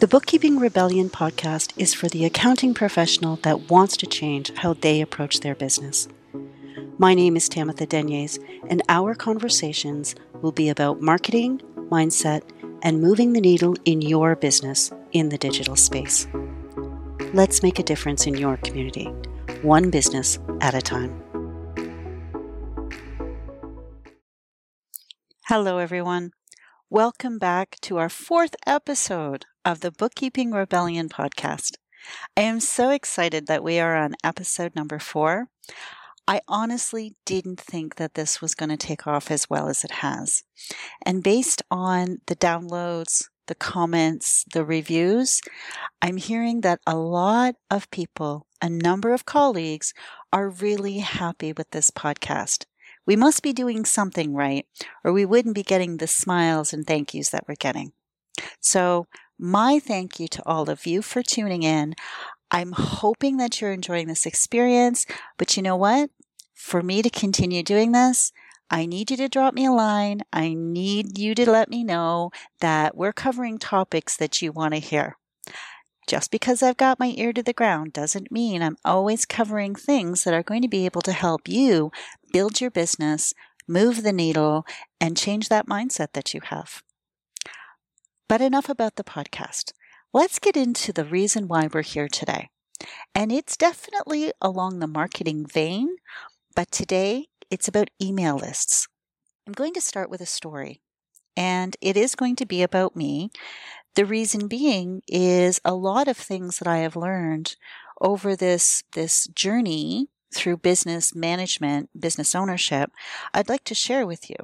The Bookkeeping Rebellion podcast is for the accounting professional that wants to change how they approach their business. My name is Tamitha Deniers, and our conversations will be about marketing, mindset, and moving the needle in your business in the digital space. Let's make a difference in your community, one business at a time. Hello, everyone. Welcome back to our fourth episode of the Bookkeeping Rebellion podcast. I am so excited that we are on episode number four. I honestly didn't think that this was going to take off as well as it has. And based on the downloads, the comments, the reviews, I'm hearing that a lot of people, a number of colleagues, are really happy with this podcast. We must be doing something right, or we wouldn't be getting the smiles and thank yous that we're getting. So, my thank you to all of you for tuning in. I'm hoping that you're enjoying this experience, but you know what? For me to continue doing this, I need you to drop me a line. I need you to let me know that we're covering topics that you want to hear. Just because I've got my ear to the ground doesn't mean I'm always covering things that are going to be able to help you build your business, move the needle, and change that mindset that you have. But enough about the podcast. Let's get into the reason why we're here today. And it's definitely along the marketing vein, but today it's about email lists. I'm going to start with a story, and it is going to be about me. The reason being is a lot of things that I have learned over this, this journey through business management, business ownership, I'd like to share with you.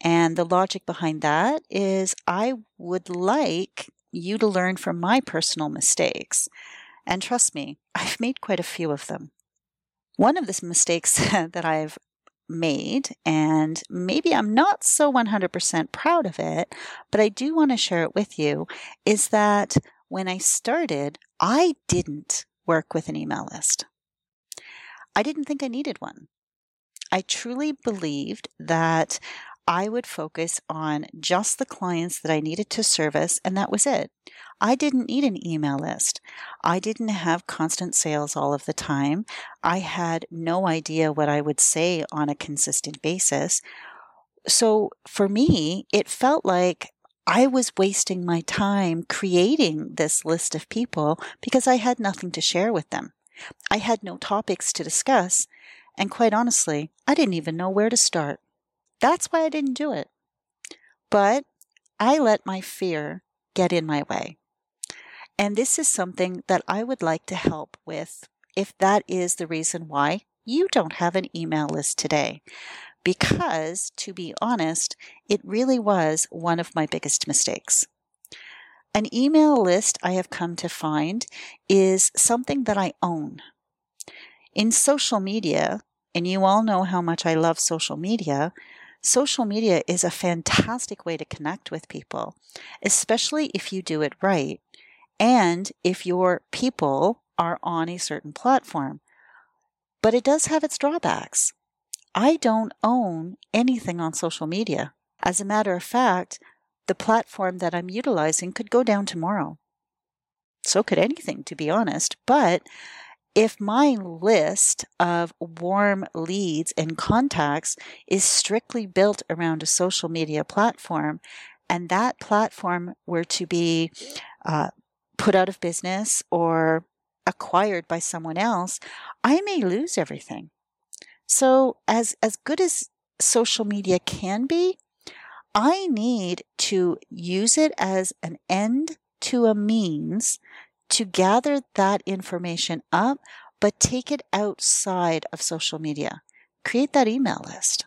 And the logic behind that is I would like you to learn from my personal mistakes. And trust me, I've made quite a few of them. One of the mistakes that I've made, and maybe I'm not so 100% proud of it, but I do want to share it with you, is that when I started, I didn't work with an email list. I didn't think I needed one. I truly believed that I would focus on just the clients that I needed to service, and that was it. I didn't need an email list. I didn't have constant sales all of the time. I had no idea what I would say on a consistent basis. So for me, it felt like I was wasting my time creating this list of people because I had nothing to share with them. I had no topics to discuss, and quite honestly, I didn't even know where to start. That's why I didn't do it. But I let my fear get in my way. And this is something that I would like to help with if that is the reason why you don't have an email list today. Because, to be honest, it really was one of my biggest mistakes. An email list I have come to find is something that I own. In social media, and you all know how much I love social media, social media is a fantastic way to connect with people, especially if you do it right and if your people are on a certain platform. But it does have its drawbacks. I don't own anything on social media. As a matter of fact, the platform that I'm utilizing could go down tomorrow. So could anything, to be honest. But if my list of warm leads and contacts is strictly built around a social media platform, and that platform were to be uh, put out of business or acquired by someone else, I may lose everything. So, as, as good as social media can be, I need to use it as an end to a means to gather that information up, but take it outside of social media. Create that email list.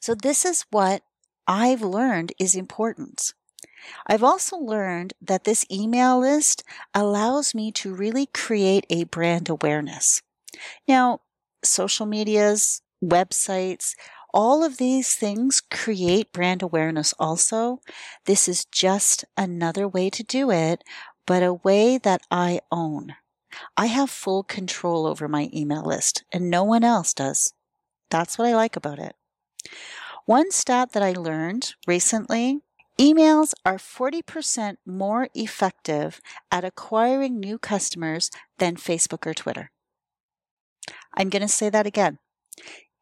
So, this is what I've learned is important. I've also learned that this email list allows me to really create a brand awareness. Now, social medias, websites, all of these things create brand awareness also. This is just another way to do it, but a way that I own. I have full control over my email list and no one else does. That's what I like about it. One stat that I learned recently Emails are 40% more effective at acquiring new customers than Facebook or Twitter. I'm going to say that again.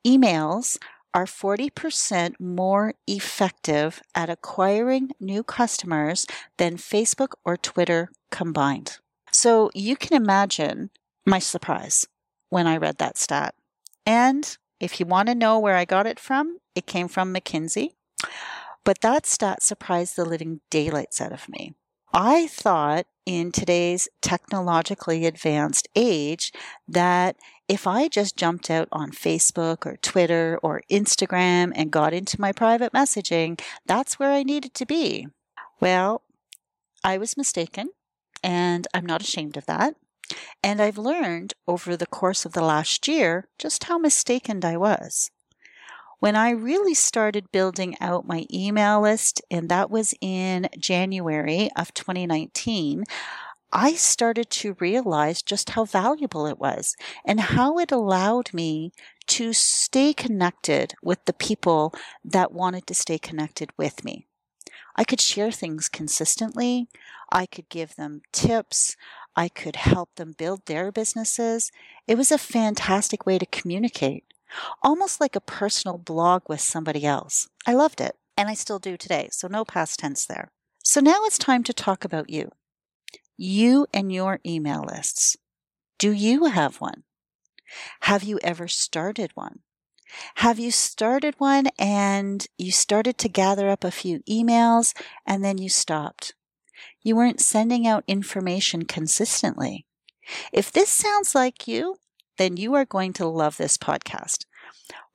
Emails are 40% more effective at acquiring new customers than Facebook or Twitter combined. So you can imagine my surprise when I read that stat. And if you want to know where I got it from, it came from McKinsey. But that stat surprised the living daylights out of me. I thought in today's technologically advanced age that if I just jumped out on Facebook or Twitter or Instagram and got into my private messaging, that's where I needed to be. Well, I was mistaken, and I'm not ashamed of that. And I've learned over the course of the last year just how mistaken I was. When I really started building out my email list, and that was in January of 2019, I started to realize just how valuable it was and how it allowed me to stay connected with the people that wanted to stay connected with me. I could share things consistently. I could give them tips. I could help them build their businesses. It was a fantastic way to communicate almost like a personal blog with somebody else. I loved it, and I still do today, so no past tense there. So now it's time to talk about you. You and your email lists. Do you have one? Have you ever started one? Have you started one and you started to gather up a few emails and then you stopped? You weren't sending out information consistently. If this sounds like you, then you are going to love this podcast.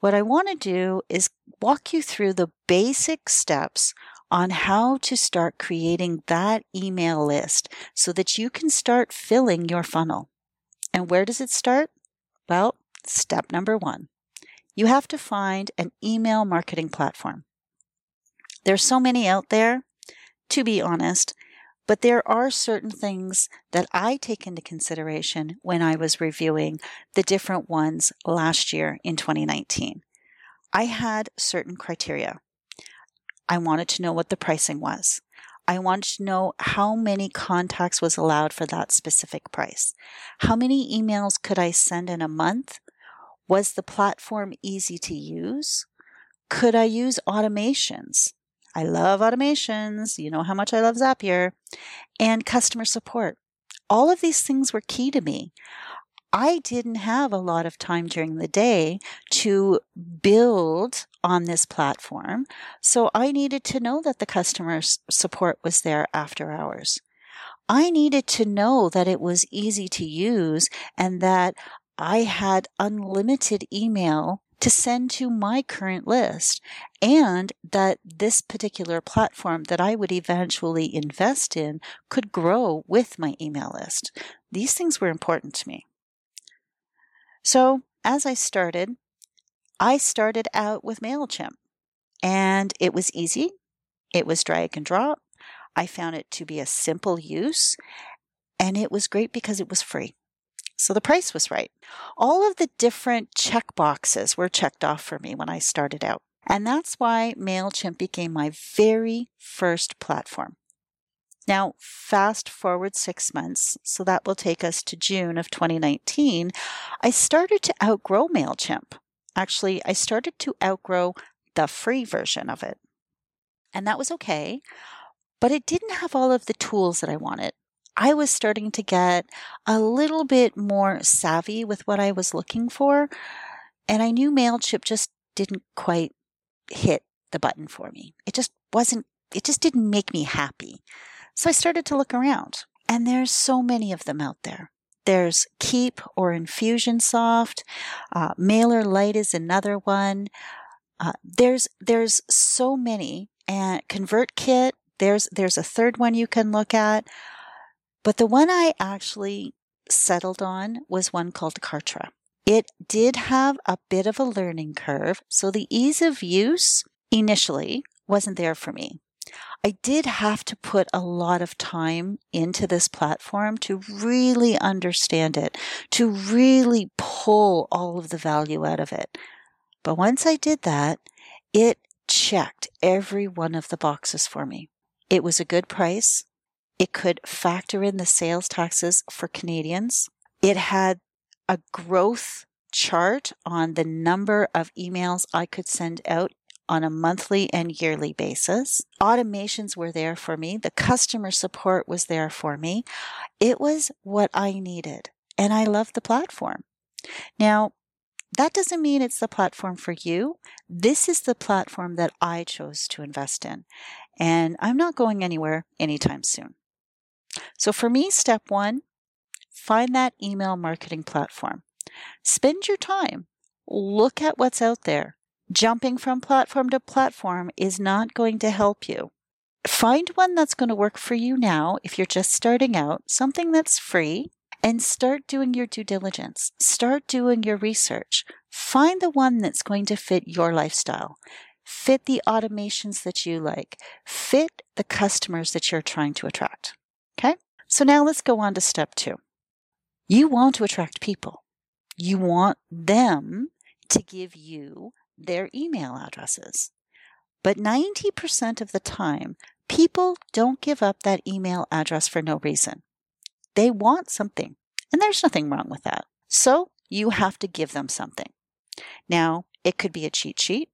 What I want to do is walk you through the basic steps on how to start creating that email list so that you can start filling your funnel. And where does it start? Well, step number one you have to find an email marketing platform. There's so many out there, to be honest, but there are certain things that I take into consideration when I was reviewing the different ones last year in 2019. I had certain criteria. I wanted to know what the pricing was. I wanted to know how many contacts was allowed for that specific price. How many emails could I send in a month? Was the platform easy to use? Could I use automations? I love automations. You know how much I love Zapier and customer support. All of these things were key to me. I didn't have a lot of time during the day to build on this platform. So I needed to know that the customer support was there after hours. I needed to know that it was easy to use and that I had unlimited email to send to my current list and that this particular platform that I would eventually invest in could grow with my email list. These things were important to me. So as I started, I started out with MailChimp and it was easy. It was drag and drop. I found it to be a simple use and it was great because it was free. So the price was right. All of the different check boxes were checked off for me when I started out. And that's why MailChimp became my very first platform. Now, fast forward six months, so that will take us to June of 2019, I started to outgrow MailChimp. Actually, I started to outgrow the free version of it. And that was okay, but it didn't have all of the tools that I wanted. I was starting to get a little bit more savvy with what I was looking for. And I knew MailChimp just didn't quite hit the button for me. It just wasn't, it just didn't make me happy. So I started to look around and there's so many of them out there. There's Keap or Infusionsoft. Uh, MailerLite is another one. Uh, there's, there's so many and ConvertKit. There's, there's a third one you can look at. But the one I actually settled on was one called Kartra. It did have a bit of a learning curve, so the ease of use initially wasn't there for me. I did have to put a lot of time into this platform to really understand it, to really pull all of the value out of it. But once I did that, it checked every one of the boxes for me. It was a good price. It could factor in the sales taxes for Canadians. It had a growth chart on the number of emails I could send out on a monthly and yearly basis. Automations were there for me. The customer support was there for me. It was what I needed. And I loved the platform. Now, that doesn't mean it's the platform for you. This is the platform that I chose to invest in. And I'm not going anywhere anytime soon. So for me, step one, find that email marketing platform. Spend your time. Look at what's out there. Jumping from platform to platform is not going to help you. Find one that's going to work for you now if you're just starting out, something that's free, and start doing your due diligence. Start doing your research. Find the one that's going to fit your lifestyle, fit the automations that you like, fit the customers that you're trying to attract. Okay? So now let's go on to step two. You want to attract people. You want them to give you their email addresses. But 90% of the time, people don't give up that email address for no reason. They want something, and there's nothing wrong with that. So you have to give them something. Now, it could be a cheat sheet.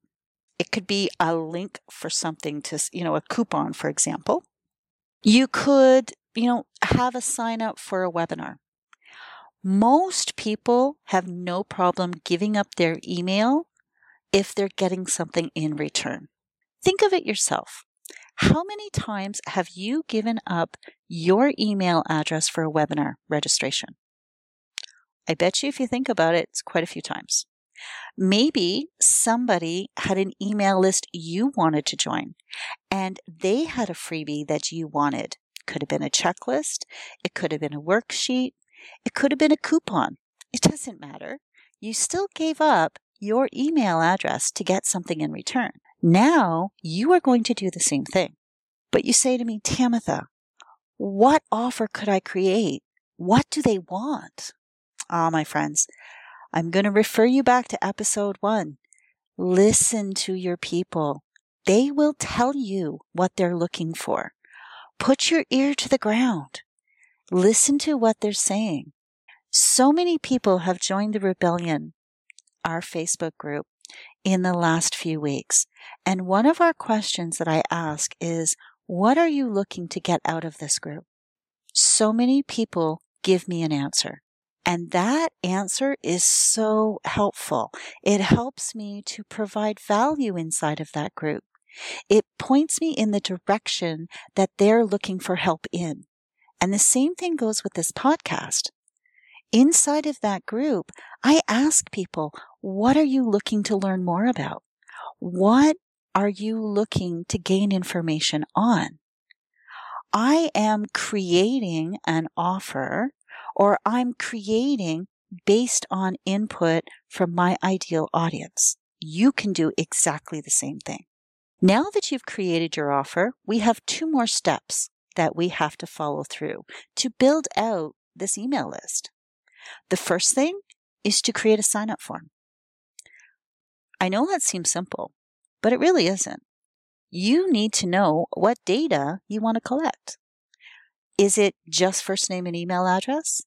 It could be a link for something to, you know, a coupon, for example. You could, you know, have a sign up for a webinar. Most people have no problem giving up their email if they're getting something in return. Think of it yourself. How many times have you given up your email address for a webinar registration? I bet you if you think about it, it's quite a few times. Maybe somebody had an email list you wanted to join and they had a freebie that you wanted. Could have been a checklist. It could have been a worksheet. It could have been a coupon. It doesn't matter. You still gave up your email address to get something in return. Now you are going to do the same thing. But you say to me, Tamitha, what offer could I create? What do they want? Ah, my friends, I'm going to refer you back to episode one. Listen to your people. They will tell you what they're looking for. Put your ear to the ground. Listen to what they're saying. So many people have joined the rebellion our Facebook group in the last few weeks. And one of our questions that I ask is, what are you looking to get out of this group? So many people give me an answer. And that answer is so helpful. It helps me to provide value inside of that group. It points me in the direction that they're looking for help in. And the same thing goes with this podcast inside of that group, I ask people, what are you looking to learn more about? What are you looking to gain information on? I am creating an offer or I'm creating based on input from my ideal audience. You can do exactly the same thing. Now that you've created your offer, we have two more steps that we have to follow through to build out this email list. The first thing is to create a sign up form. I know that seems simple, but it really isn't. You need to know what data you want to collect. Is it just first name and email address?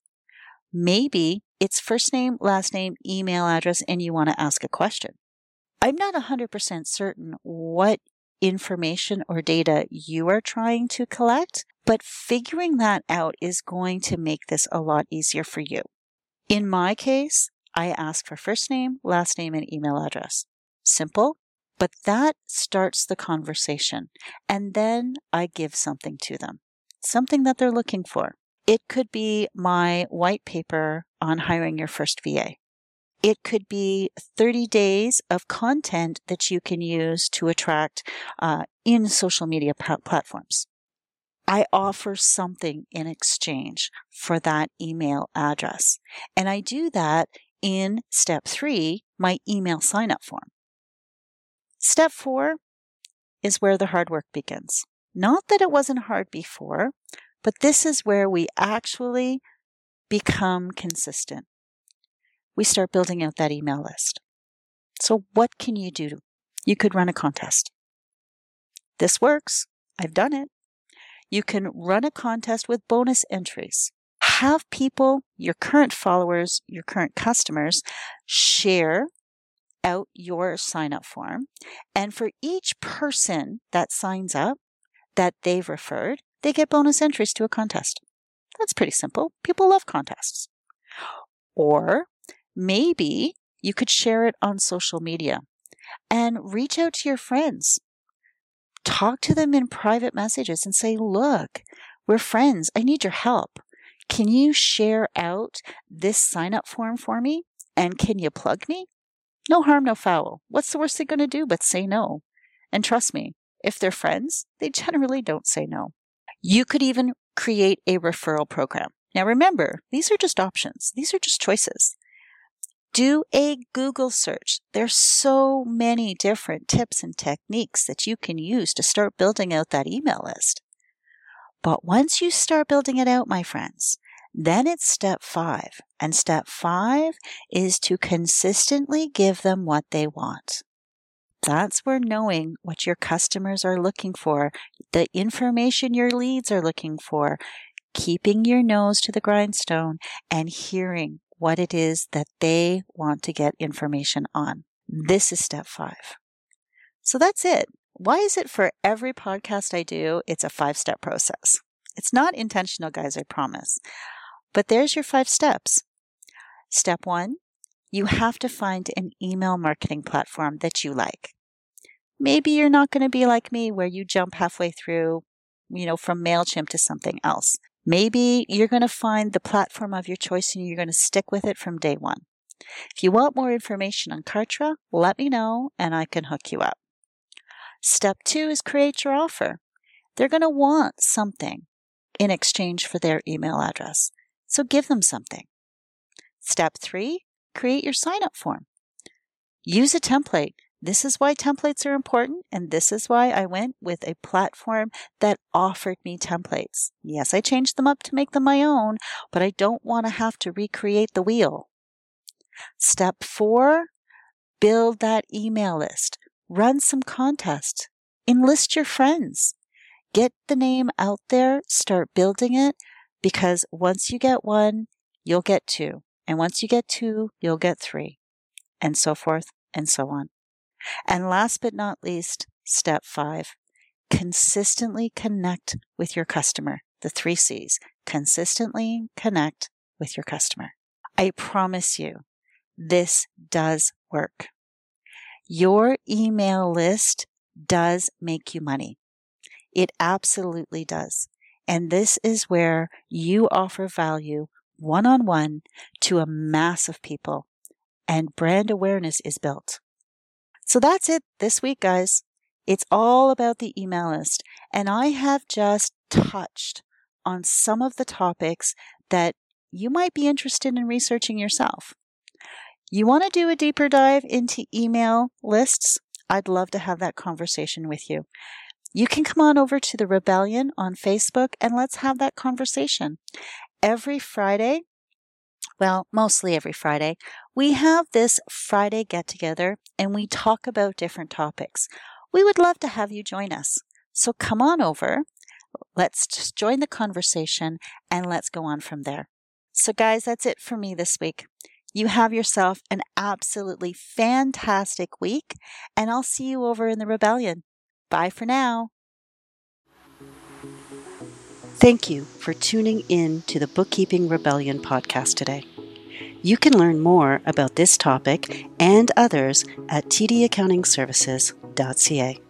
Maybe it's first name, last name, email address, and you want to ask a question. I'm not 100% certain what information or data you are trying to collect, but figuring that out is going to make this a lot easier for you. In my case, I ask for first name, last name, and email address. Simple, but that starts the conversation. And then I give something to them, something that they're looking for. It could be my white paper on hiring your first VA. It could be 30 days of content that you can use to attract uh, in social media platforms. I offer something in exchange for that email address. And I do that in step three, my email sign up form. Step four is where the hard work begins. Not that it wasn't hard before, but this is where we actually become consistent. We start building out that email list. So what can you do? You could run a contest. This works. I've done it. You can run a contest with bonus entries. Have people, your current followers, your current customers, share out your sign up form. And for each person that signs up that they've referred, they get bonus entries to a contest. That's pretty simple. People love contests. Or maybe you could share it on social media and reach out to your friends. Talk to them in private messages and say, look, we're friends. I need your help. Can you share out this sign up form for me? And can you plug me? No harm, no foul. What's the worst they're going to do but say no? And trust me, if they're friends, they generally don't say no. You could even create a referral program. Now remember, these are just options. These are just choices. Do a Google search. There's so many different tips and techniques that you can use to start building out that email list. But once you start building it out, my friends, then it's step five. And step five is to consistently give them what they want. That's where knowing what your customers are looking for, the information your leads are looking for, keeping your nose to the grindstone and hearing what it is that they want to get information on. This is step five. So that's it. Why is it for every podcast I do, it's a five step process? It's not intentional, guys, I promise. But there's your five steps. Step one, you have to find an email marketing platform that you like. Maybe you're not going to be like me where you jump halfway through, you know, from MailChimp to something else. Maybe you're going to find the platform of your choice and you're going to stick with it from day one. If you want more information on Kartra, let me know and I can hook you up. Step two is create your offer. They're going to want something in exchange for their email address. So give them something. Step three, create your sign up form. Use a template. This is why templates are important, and this is why I went with a platform that offered me templates. Yes, I changed them up to make them my own, but I don't want to have to recreate the wheel. Step four, build that email list. Run some contests. Enlist your friends. Get the name out there, start building it, because once you get one, you'll get two. And once you get two, you'll get three, and so forth and so on. And last but not least, step five consistently connect with your customer. The three C's consistently connect with your customer. I promise you, this does work. Your email list does make you money. It absolutely does. And this is where you offer value one on one to a mass of people and brand awareness is built. So that's it this week, guys. It's all about the email list. And I have just touched on some of the topics that you might be interested in researching yourself. You want to do a deeper dive into email lists? I'd love to have that conversation with you. You can come on over to the Rebellion on Facebook and let's have that conversation. Every Friday, well, mostly every Friday, we have this Friday get together and we talk about different topics. We would love to have you join us. So come on over. Let's join the conversation and let's go on from there. So, guys, that's it for me this week. You have yourself an absolutely fantastic week, and I'll see you over in the rebellion. Bye for now. Thank you for tuning in to the Bookkeeping Rebellion podcast today. You can learn more about this topic and others at tdaccountingservices.ca.